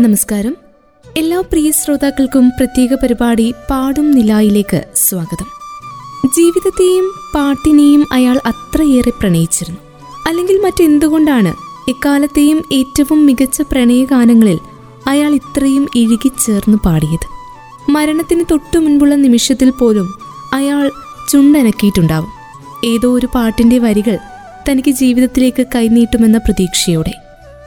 നമസ്കാരം. എല്ലാ പ്രിയ ശ്രോതാക്കൾക്കും പ്രത്യേക പരിപാടി പാടും നിലായിലേക്ക് സ്വാഗതം. ജീവിതത്തെയും പാട്ടിനെയും അയാൾ അത്രയേറെ പ്രണയിച്ചിരുന്നു. അല്ലെങ്കിൽ മറ്റെന്തുകൊണ്ടാണ് ഇക്കാലത്തെയും ഏറ്റവും മികച്ച പ്രണയഗാനങ്ങളിൽ അയാൾ ഇത്രയും ഇഴുകിച്ചേർന്ന് പാടിയത്? മരണത്തിന് തൊട്ടു മുൻപുള്ള നിമിഷത്തിൽ പോലും അയാൾ ചുണ്ടനക്കിയിട്ടുണ്ടാവും. ഏതോ ഒരു പാട്ടിന്റെ വരികൾ തനിക്ക് ജീവിതത്തിലേക്ക് കൈനീട്ടുമെന്ന പ്രതീക്ഷയോടെ.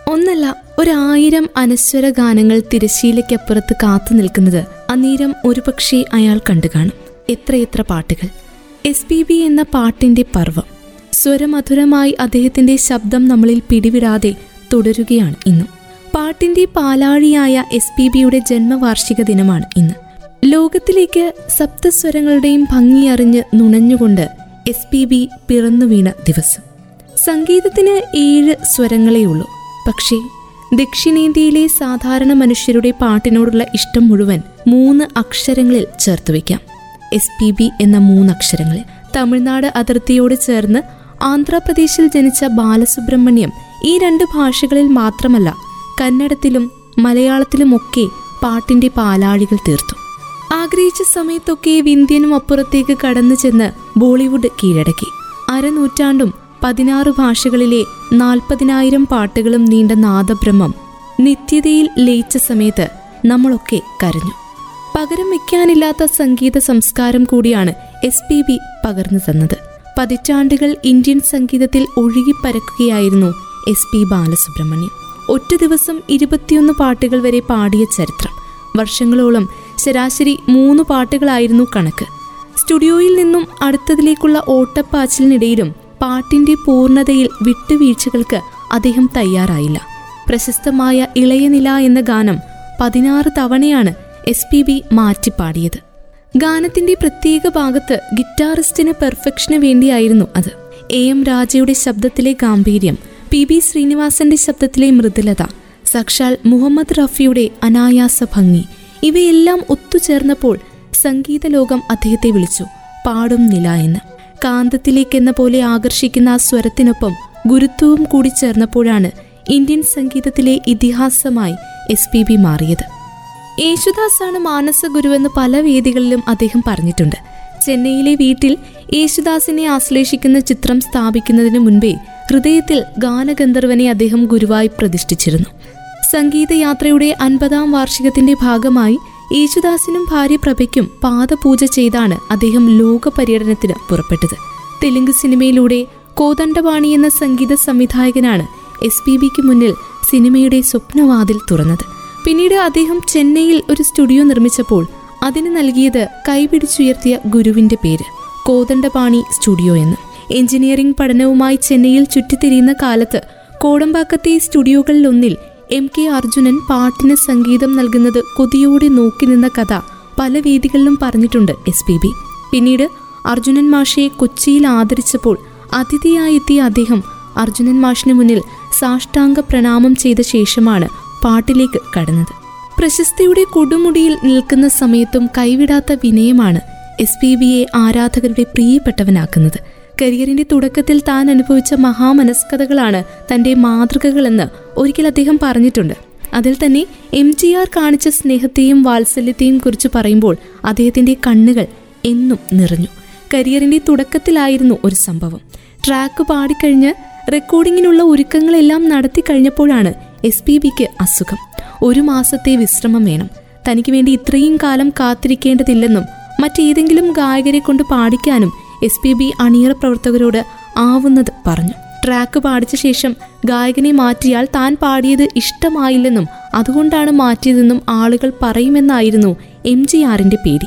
ഒന്നല്ല ഒരായിരം അനശ്വര ഗാനങ്ങൾ തിരശീലയ്ക്കപ്പുറത്ത് കാത്തു നിൽക്കുന്നത് അന്നേരം ഒരുപക്ഷെ അയാൾ കണ്ടു കാണും. എത്രയെത്ര പാട്ടുകൾ. എസ് പി ബി എന്ന പാട്ടിന്റെ പർവം സ്വരമധുരമായി അദ്ദേഹത്തിന്റെ ശബ്ദം നമ്മളിൽ പിടിവിടാതെ തുടരുകയാണ് ഇന്നും. പാട്ടിന്റെ പാലാഴിയായ എസ് പി ബിയുടെ ജന്മവാർഷിക ദിനമാണ് ഇന്ന്. ലോകത്തിലേക്ക് സപ്തസ്വരങ്ങളുടെയും ഭംഗി അറിഞ്ഞ് നുണഞ്ഞുകൊണ്ട് എസ് പി ബി പിറന്നു വീണ ദിവസം. സംഗീതത്തിന് ഏഴ് സ്വരങ്ങളേ ഉള്ളൂ. പക്ഷേ ദക്ഷിണേന്ത്യയിലെ സാധാരണ മനുഷ്യരുടെ പാട്ടിനോടുള്ള ഇഷ്ടം മുഴുവൻ മൂന്ന് അക്ഷരങ്ങളിൽ ചേർത്ത് വയ്ക്കാം. എസ് പി ബി എന്ന മൂന്നക്ഷരങ്ങളിൽ തമിഴ്നാട് അതിർത്തിയോട് ചേർന്ന് ആന്ധ്രാപ്രദേശിൽ ജനിച്ച ബാലസുബ്രഹ്മണ്യം ഈ രണ്ട് ഭാഷകളിൽ മാത്രമല്ല കന്നഡത്തിലും മലയാളത്തിലുമൊക്കെ പാട്ടിന്റെ പാലാഴികൾ തീർത്തു. ആഗ്രഹിച്ച സമയത്തൊക്കെ വിന്ധ്യനും അപ്പുറത്തേക്ക് കടന്നു ചെന്ന് ബോളിവുഡ് കീഴടക്കി. അരനൂറ്റാണ്ടും പതിനാറ് ഭാഷകളിലെ നാൽപ്പതിനായിരം പാട്ടുകളും നീണ്ട നാദബ്രഹ്മം നിത്യതയിൽ ലയിച്ച സമയത്ത് നമ്മളൊക്കെ കരഞ്ഞു. പകരം വയ്ക്കാനില്ലാത്ത സംഗീത സംസ്കാരം കൂടിയാണ് എസ് പി ബി പകർന്നു തന്നത്. പതിറ്റാണ്ടുകൾ ഇന്ത്യൻ സംഗീതത്തിൽ ഒഴുകിപ്പരക്കുകയായിരുന്നു എസ് പി ബാലസുബ്രഹ്മണ്യം. ഒറ്റ ദിവസം ഇരുപത്തിയൊന്ന് പാട്ടുകൾ വരെ പാടിയ ചരിത്രം. വർഷങ്ങളോളം ശരാശരി മൂന്ന് പാട്ടുകളായിരുന്നു കണക്ക്. സ്റ്റുഡിയോയിൽ നിന്നും അടുത്തതിലേക്കുള്ള ഓട്ടപ്പാച്ചിലിനിടയിലും പാട്ടിന്റെ പൂർണതയിൽ വിട്ടുവീഴ്ചകൾക്ക് അദ്ദേഹം തയ്യാറായില്ല. പ്രശസ്തമായ ഇളയനില എന്ന ഗാനം പതിനാറ് തവണയാണ് എസ് പി ബി മാറ്റിപ്പാടിയത്. ഗാനത്തിന്റെ പ്രത്യേക ഭാഗത്ത് ഗിറ്റാറിസ്റ്റിന് പെർഫെക്ഷന് വേണ്ടിയായിരുന്നു അത്. എ എം രാജയുടെ ശബ്ദത്തിലെ ഗാംഭീര്യം പി ബി ശ്രീനിവാസന്റെ ശബ്ദത്തിലെ മൃദുലത സാക്ഷാൽ മുഹമ്മദ് റഫിയുടെ അനായാസ ഭംഗി ഇവയെല്ലാം ഒത്തുചേർന്നപ്പോൾ സംഗീത ലോകം അദ്ദേഹത്തെ വിളിച്ചു പാടും നില എന്ന്. കാന്തത്തിലേക്കെന്ന പോലെ ആകർഷിക്കുന്ന ആ സ്വരത്തിനൊപ്പം ഗുരുത്വവും കൂടി ചേർന്നപ്പോഴാണ് ഇന്ത്യൻ സംഗീതത്തിലെ ഇതിഹാസമായി എസ് പി ബി മാറിയത്. യേശുദാസാണ് മാനസ ഗുരുവെന്ന് പല വേദികളിലും അദ്ദേഹം പറഞ്ഞിട്ടുണ്ട്. ചെന്നൈയിലെ വീട്ടിൽ യേശുദാസിനെ ആശ്ലേഷിക്കുന്ന ചിത്രം സ്ഥാപിക്കുന്നതിന് മുൻപേ ഹൃദയത്തിൽ ഗാനഗന്ധർവനെ അദ്ദേഹം ഗുരുവായി പ്രതിഷ്ഠിച്ചിരുന്നു. സംഗീതയാത്രയുടെ അൻപതാം വാർഷികത്തിന്റെ ഭാഗമായി യേശുദാസിനും ഭാര്യ പ്രഭയ്ക്കും പാദപൂജ ചെയ്താണ് അദ്ദേഹം ലോക പര്യടനത്തിന് പുറപ്പെട്ടത്. തെലുങ്ക് സിനിമയിലൂടെ കോതണ്ടവാണി എന്ന സംഗീത സംവിധായകനാണ് എസ് പി ബിക്ക് മുന്നിൽ സിനിമയുടെ സ്വപ്നവാതിൽ തുറന്നത്. പിന്നീട് അദ്ദേഹം ചെന്നൈയിൽ ഒരു സ്റ്റുഡിയോ നിർമ്മിച്ചപ്പോൾ അതിന് നൽകിയത് കൈപിടിച്ചുയർത്തിയ ഗുരുവിന്റെ പേര് കോതണ്ടപാണി സ്റ്റുഡിയോ എന്ന്. എഞ്ചിനീയറിംഗ് പഠനവുമായി ചെന്നൈയിൽ ചുറ്റിത്തിരിയുന്ന കാലത്ത് കോടമ്പാക്കത്തെ സ്റ്റുഡിയോകളിലൊന്നിൽ എം കെ അർജുനൻ പാട്ടിന് സംഗീതം നൽകുന്നത് കൊതിയോടെ നോക്കി നിന്ന കഥ പല വേദികളിലും പറഞ്ഞിട്ടുണ്ട് എസ് പി ബി പിന്നീട് അർജുനൻ മാഷയെ കൊച്ചിയിൽ ആദരിച്ചപ്പോൾ അതിഥിയായെത്തിയ അദ്ദേഹം അർജുനൻ മാഷിന് മുന്നിൽ സാഷ്ടാംഗ പ്രണാമം ചെയ്ത ശേഷമാണ് പാട്ടിലേക്ക് കടന്നത്. പ്രശസ്തിയുടെ കൊടുമുടിയിൽ നിൽക്കുന്ന സമയത്തും കൈവിടാത്ത വിനയമാണ് എസ് പി ബിയെ ആരാധകരുടെ പ്രിയപ്പെട്ടവനാക്കുന്നത്. കരിയറിന്റെ തുടക്കത്തിൽ താൻ അനുഭവിച്ച മഹാമനസ്കതകളാണ് തന്റെ മാതൃകകളെന്ന് ഒരിക്കൽ അദ്ദേഹം പറഞ്ഞിട്ടുണ്ട്. അതിൽ തന്നെ എം ജി ആർ കാണിച്ച സ്നേഹത്തെയും വാത്സല്യത്തെയും കുറിച്ച് പറയുമ്പോൾ അദ്ദേഹത്തിന്റെ കണ്ണുകൾ എന്നും നിറഞ്ഞു. കരിയറിന്റെ തുടക്കത്തിലായിരുന്നു ഒരു സംഭവം. ട്രാക്ക് പാടിക്കഴിഞ്ഞ് റെക്കോർഡിങ്ങിനുള്ള ഒരുക്കങ്ങളെല്ലാം നടത്തി കഴിഞ്ഞപ്പോഴാണ് എസ് പി ബിക്ക് അസുഖം. ഒരു മാസത്തെ വിശ്രമം വേണം. തനിക്ക് വേണ്ടി ഇത്രയും കാലം കാത്തിരിക്കേണ്ടതില്ലെന്നും മറ്റേതെങ്കിലും ഗായകരെ കൊണ്ട് പാടിക്കാനും എസ് പി ബി അണിയറ പ്രവർത്തകരോട് ആവുന്നത് പറഞ്ഞു. ട്രാക്ക് പാടിച്ച ശേഷം ഗായകനെ മാറ്റിയാൽ താൻ പാടിയത് ഇഷ്ടമായില്ലെന്നും അതുകൊണ്ടാണ് മാറ്റിയതെന്നും ആളുകൾ പറയുമെന്നായിരുന്നു എം ജി ആറിന്റെ പേടി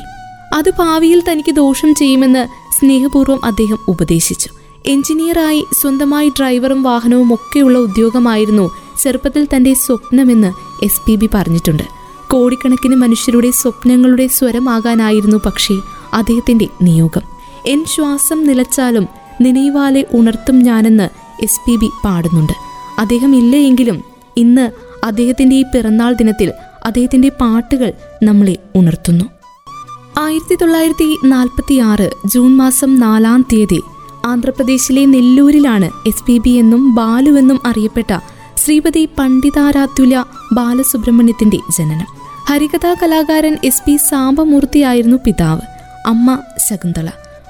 അത് ഭാവിയിൽ തനിക്ക് ദോഷം ചെയ്യുമെന്ന് സ്നേഹപൂർവം അദ്ദേഹം ഉപദേശിച്ചു. എഞ്ചിനീയറായി സ്വന്തമായി ഡ്രൈവറും വാഹനവും ഒക്കെയുള്ള ഉദ്യോഗമായിരുന്നു ചെറുപ്പത്തിൽ തന്റെ സ്വപ്നമെന്ന് എസ് പി ബി പറഞ്ഞിട്ടുണ്ട്. കോടിക്കണക്കിന് മനുഷ്യരുടെ സ്വപ്നങ്ങളുടെ സ്വരമാകാനായിരുന്നു പക്ഷേ അദ്ദേഹത്തിന്റെ നിയോഗം. എൻ ശ്വാസം നിലച്ചാലും നിனைവാലെ ഉണർത്തും ഞാനെന്ന് എസ് പി ബി പാടുന്നുണ്ട്. അദ്ദേഹം ഇല്ലയെങ്കിലും ഇന്ന് അദ്ദേഹത്തിന്റെ ഈ പിറന്നാൾ ദിനത്തിൽ അദ്ദേഹത്തിന്റെ പാട്ടുകൾ നമ്മളെ ഉണർത്തുന്നു. ആയിരത്തി തൊള്ളായിരത്തി നാൽപ്പത്തി ആറ് ജൂൺ മാസം നാലാം തീയതി ആന്ധ്രാപ്രദേശിലെ നെല്ലൂരിലാണ് എസ് പി ബി എന്നും ബാലു എന്നും അറിയപ്പെട്ട ശ്രീപതി പണ്ഡിതാരാത്തുല്യ ബാലസുബ്രഹ്മണ്യത്തിന്റെ ജനനം. ഹരികഥാ കലാകാരൻ എസ് പി സാമ്പമൂർത്തിയായിരുന്നു പിതാവ്. അമ്മ ശകുന്തള.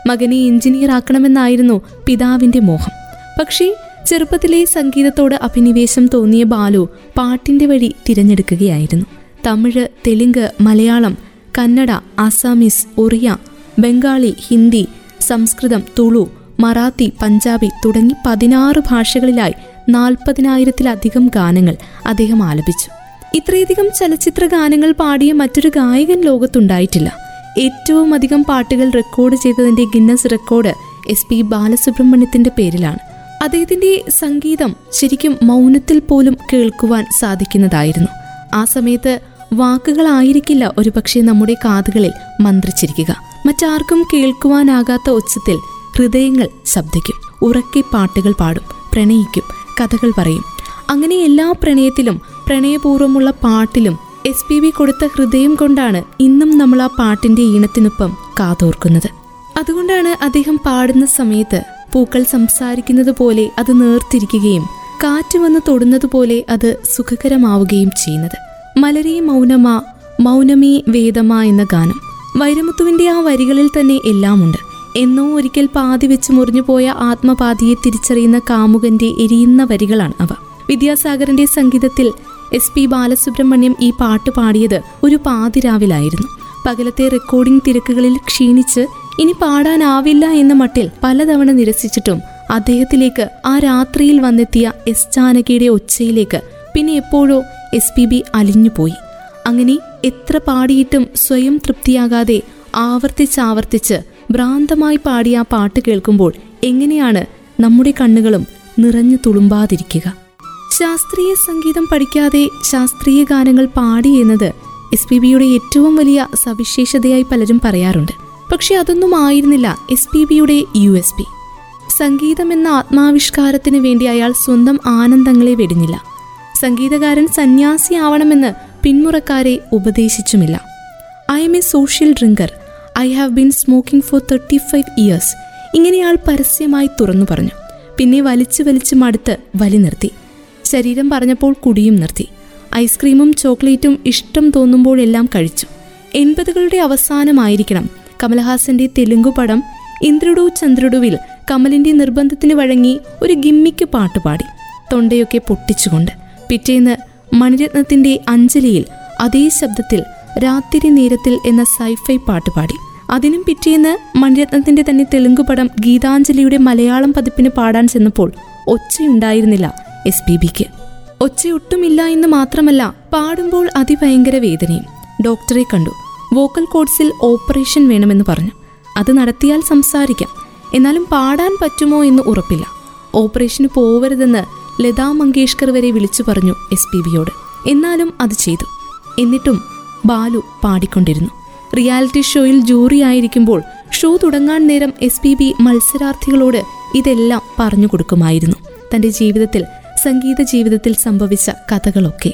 മകനെ എഞ്ചിനീയർ ആക്കണമെന്നായിരുന്നു പിതാവിന്റെ മോഹം. പക്ഷേ ചെറുപ്പത്തിലെ സംഗീതത്തോട് അഭിനിവേശം തോന്നിയ ബാലു പാട്ടിന്റെ വഴി തിരഞ്ഞെടുക്കുകയായിരുന്നു. തമിഴ് തെലുങ്ക് മലയാളം കന്നഡ ആസാമീസ് ഒറിയ ബംഗാളി ഹിന്ദി സംസ്കൃതം തുളു മറാത്തി പഞ്ചാബി തുടങ്ങി പതിനാറ് ഭാഷകളിലായി നാൽപ്പതിനായിരത്തിലധികം ഗാനങ്ങൾ അദ്ദേഹം ആലപിച്ചു. ഇത്രയധികം ചലച്ചിത്ര ഗാനങ്ങൾ പാടിയ മറ്റൊരു ഗായകൻ ലോകത്തുണ്ടായിട്ടില്ല. ഏറ്റവും അധികം പാട്ടുകൾ റെക്കോർഡ് ചെയ്തതിന്റെ ഗിന്നസ് റെക്കോർഡ് എസ് പി ബാലസുബ്രഹ്മണ്യത്തിന്റെ പേരിലാണ്. അദ്ദേഹത്തിന്റെ സംഗീതം ശരിക്കും മൗനത്തിൽ പോലും കേൾക്കുവാൻ സാധിക്കുന്നതായിരുന്നു. ആ സമയത്ത് വാക്കുകളായിരിക്കില്ല ഒരുപക്ഷെ നമ്മുടെ കാതുകളിൽ മന്ത്രിച്ചിരിക്കുക. മറ്റാർക്കും കേൾക്കുവാനാകാത്ത ഉച്ചത്തിൽ ഹൃദയങ്ങൾ ശബ്ദിക്കും. ഉറക്കെ പാട്ടുകൾ പാടും പ്രണയിക്കും കഥകൾ പറയും. അങ്ങനെ എല്ലാ പ്രണയത്തിലും പ്രണയപൂർവമുള്ള പാട്ടിലും എസ് പി ബി കൊടുത്ത ഹൃദയം കൊണ്ടാണ് ഇന്നും നമ്മൾ ആ പാട്ടിന്റെ ഈണത്തിനൊപ്പം കാതോർക്കുന്നത്. അതുകൊണ്ടാണ് അദ്ദേഹം പാടുന്ന സമയത്ത് പൂക്കൾ സംസാരിക്കുന്നത് പോലെ അത് നേർത്തിരിക്കുകയും കാറ്റ് വന്ന് തൊടുന്നത് പോലെ അത് സുഖകരമാവുകയും ചെയ്യുന്നത്. മലരി മൗനമ മൗനമേ വേദമ എന്ന ഗാനം. വൈരമുത്തുവിന്റെ ആ വരികളിൽ തന്നെ എല്ലാമുണ്ട്. എന്നോ ഒരിക്കൽ പാതി വെച്ച് മുറിഞ്ഞുപോയ ആത്മപാതിയെ തിരിച്ചറിയുന്ന കാമുകന്റെ എരിയുന്ന വരികളാണ് അവ. വിദ്യാസാഗറിന്റെ സംഗീതത്തിൽ എസ് പി ബാലസുബ്രഹ്മണ്യം ഈ പാട്ട് പാടിയത് ഒരു പാതിരാവിലായിരുന്നു. പകലത്തെ റെക്കോർഡിംഗ് തിരക്കുകളിൽ ക്ഷീണിച്ച് ഇനി പാടാനാവില്ല എന്ന മട്ടിൽ പലതവണ നിരസിച്ചിട്ടും അദ്ദേഹത്തിലേക്ക് ആ രാത്രിയിൽ വന്നെത്തിയ എസ് ജാനകിയുടെ ഒച്ചയിലേക്ക് പിന്നെ എപ്പോഴോ എസ് പി ബി അലിഞ്ഞുപോയി. അങ്ങനെ എത്ര പാടിയിട്ടും സ്വയം തൃപ്തിയാകാതെ ആവർത്തിച്ചാവർത്തിച്ച് ഭ്രാന്തമായി പാടിയ ആ പാട്ട് കേൾക്കുമ്പോൾ എങ്ങനെയാണ് നമ്മുടെ കണ്ണുകളും നിറഞ്ഞു തുളുമ്പാതിരിക്കുക? ശാസ്ത്രീയ സംഗീതം പഠിക്കാതെ ശാസ്ത്രീയ ഗാനങ്ങൾ പാടി എന്നത് എസ് പി ബിയുടെ ഏറ്റവും വലിയ സവിശേഷതയായി പലരും പറയാറുണ്ട്. പക്ഷെ അതൊന്നും ആയിരുന്നില്ല എസ് പി ബിയുടെ യു എസ് പി. സംഗീതം എന്ന ആത്മാവിഷ്കാരത്തിന് വേണ്ടി അയാൾ സ്വന്തം ആനന്ദങ്ങളെ വെടിഞ്ഞില്ല. സംഗീതകാരൻ സന്യാസിയാവണമെന്ന് പിന്മുറക്കാരെ ഉപദേശിച്ചുമില്ല. I'm a social drinker I have been smoking for thirty five years ഇങ്ങനെയാൾ പരസ്യമായി തുറന്നു പറഞ്ഞു. പിന്നെ വലിച്ചു വലിച്ചു മടുത്ത് വലി നിർത്തി. ശരീരം പറഞ്ഞപ്പോൾ കുടിയും നിർത്തി. ഐസ്ക്രീമും ചോക്ലേറ്റും ഇഷ്ടം തോന്നുമ്പോഴെല്ലാം കഴിച്ചു. എൺപതുകളുടെ അവസാനമായിരിക്കണം കമൽഹാസന്റെ തെലുങ്കു പടം ഇന്ദ്രുഡു ചന്ദ്രുടുവിൽ കമലിന്റെ നിർബന്ധത്തിന് വഴങ്ങി ഒരു ഗിമ്മിക്ക് പാട്ടുപാടി തൊണ്ടയൊക്കെ പൊട്ടിച്ചുകൊണ്ട് പിറ്റേന്ന് മണിരത്നത്തിന്റെ അഞ്ജലിയിൽ അതേ ശബ്ദത്തിൽ രാത്രി നേരത്തിൽ എന്ന സൈഫൈ പാട്ടുപാടി അതിനും പിറ്റേന്ന് മണിരത്നത്തിന്റെ തന്നെ തെലുങ്കു പടം ഗീതാഞ്ജലിയുടെ മലയാളം പതിപ്പിന് പാടാൻ ചെന്നപ്പോൾ ഒച്ചയുണ്ടായിരുന്നില്ല. എസ് പി ബിക്ക് ഒച്ചയൊട്ടുമില്ല എന്ന് മാത്രമല്ല പാടുമ്പോൾ അതിഭയങ്കര വേദനയും. ഡോക്ടറെ കണ്ടു. വോക്കൽ കോഡ്സിൽ ഓപ്പറേഷൻ വേണമെന്ന് പറഞ്ഞു. അത് നടത്തിയാൽ സംസാരിക്കാം. എന്നാലും പാടാൻ പറ്റുമോ എന്ന് ഉറപ്പില്ല. ഓപ്പറേഷന് പോവരുതെന്ന് ലതാ മങ്കേഷ്കർ വരെ വിളിച്ചു പറഞ്ഞു എസ് പി ബിയോട് എന്നാലും അത് ചെയ്തു. എന്നിട്ടും ബാലു പാടിക്കൊണ്ടിരുന്നു. റിയാലിറ്റി ഷോയിൽ ജൂറി ആയിരിക്കുമ്പോൾ ഷോ തുടങ്ങാൻ നേരം എസ് പി ബി മത്സരാർത്ഥികളോട് ഇതെല്ലാം പറഞ്ഞു കൊടുക്കുമായിരുന്നു. തന്റെ ജീവിതത്തിൽ സംഗീത ജീവിതത്തിൽ സംഭവിച്ച കഥകളൊക്കെ.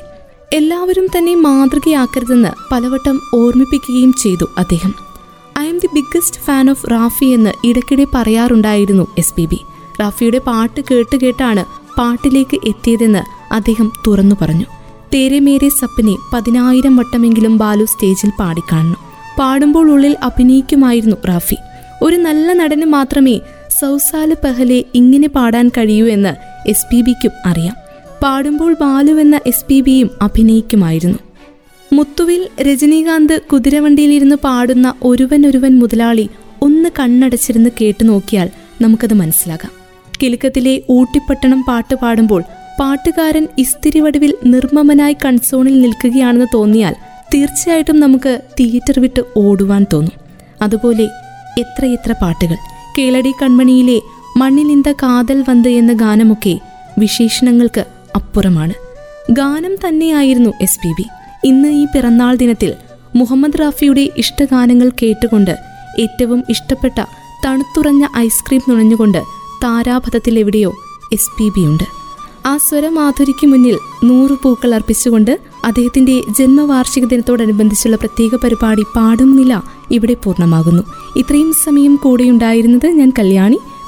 എല്ലാവരും തന്നെ മാതൃകയാക്കരുതെന്ന് പലവട്ടം ഓർമ്മിപ്പിക്കുകയും ചെയ്തു അദ്ദേഹം. I'm the biggest fan of Rafi എന്ന് ഇടയ്ക്കിടെ പറയാറുണ്ടായിരുന്നു എസ് പി ബി റാഫിയുടെ പാട്ട് കേട്ട് കേട്ടാണ് പാട്ടിലേക്ക് എത്തിയതെന്ന് അദ്ദേഹം തുറന്നു പറഞ്ഞു. തേരെ മേരെ സപ്പിനെ പതിനായിരം വട്ടമെങ്കിലും ബാലു സ്റ്റേജിൽ പാടിക്കാണുന്നു. പാടുമ്പോൾ ഉള്ളിൽ അഭിനയിക്കുമായിരുന്നു റാഫി ഒരു നല്ല നടന് മാത്രമേ സൗസാല പെഹലെ ഇങ്ങനെ പാടാൻ കഴിയൂ എന്ന് എസ് പി ബിക്കും അറിയാം. പാടുമ്പോൾ ബാലുവെന്ന എസ് പി ബിയും അഭിനയിക്കുമായിരുന്നു. മുത്തുവിൽ രജനീകാന്ത് കുതിരവണ്ടിയിലിരുന്ന് പാടുന്ന ഒരുവൻ ഒരുവൻ മുതലാളി ഒന്ന് കണ്ണടച്ചിരുന്ന് കേട്ടു നോക്കിയാൽ നമുക്കത് മനസ്സിലാകാം. കിലുക്കത്തിലെ ഊട്ടിപ്പട്ടണം പാട്ട് പാടുമ്പോൾ പാട്ടുകാരൻ ഇസ്തിരി വടിവിൽ നിർമ്മമനായി കൺസോണിൽ നിൽക്കുകയാണെന്ന് തോന്നിയാൽ തീർച്ചയായിട്ടും നമുക്ക് തിയേറ്റർ വിട്ട് ഓടുവാൻ തോന്നും. അതുപോലെ എത്രയെത്ര പാട്ടുകൾ. കേളടി കൺമണിയിലെ മണ്ണിലിന്ത കാതൽ വന്ത് എന്ന ഗാനമൊക്കെ വിശേഷണങ്ങൾക്ക് അപ്പുറമാണ്. ഗാനം തന്നെയായിരുന്നു എസ് പി ബി ഇന്ന് ഈ പിറന്നാൾ ദിനത്തിൽ മുഹമ്മദ് റാഫിയുടെ ഇഷ്ടഗാനങ്ങൾ കേട്ടുകൊണ്ട് ഏറ്റവും ഇഷ്ടപ്പെട്ട തണുത്തുറഞ്ഞ ഐസ്ക്രീം നുണഞ്ഞുകൊണ്ട് താരാപഥത്തിൽ എവിടെയോ എസ് പി ബി ഉണ്ട്. ആ സ്വരമാധുരിക്ക് മുന്നിൽ നൂറു പൂക്കൾ അർപ്പിച്ചുകൊണ്ട് അദ്ദേഹത്തിന്റെ ജന്മവാർഷിക ദിനത്തോടനുബന്ധിച്ചുള്ള പ്രത്യേക പരിപാടി പാടും നില ഇവിടെ പൂർണമാകുന്നു. ഇത്രയും സമയം കൂടെയുണ്ടായിരുന്നത് ഞാൻ കല്യാണി.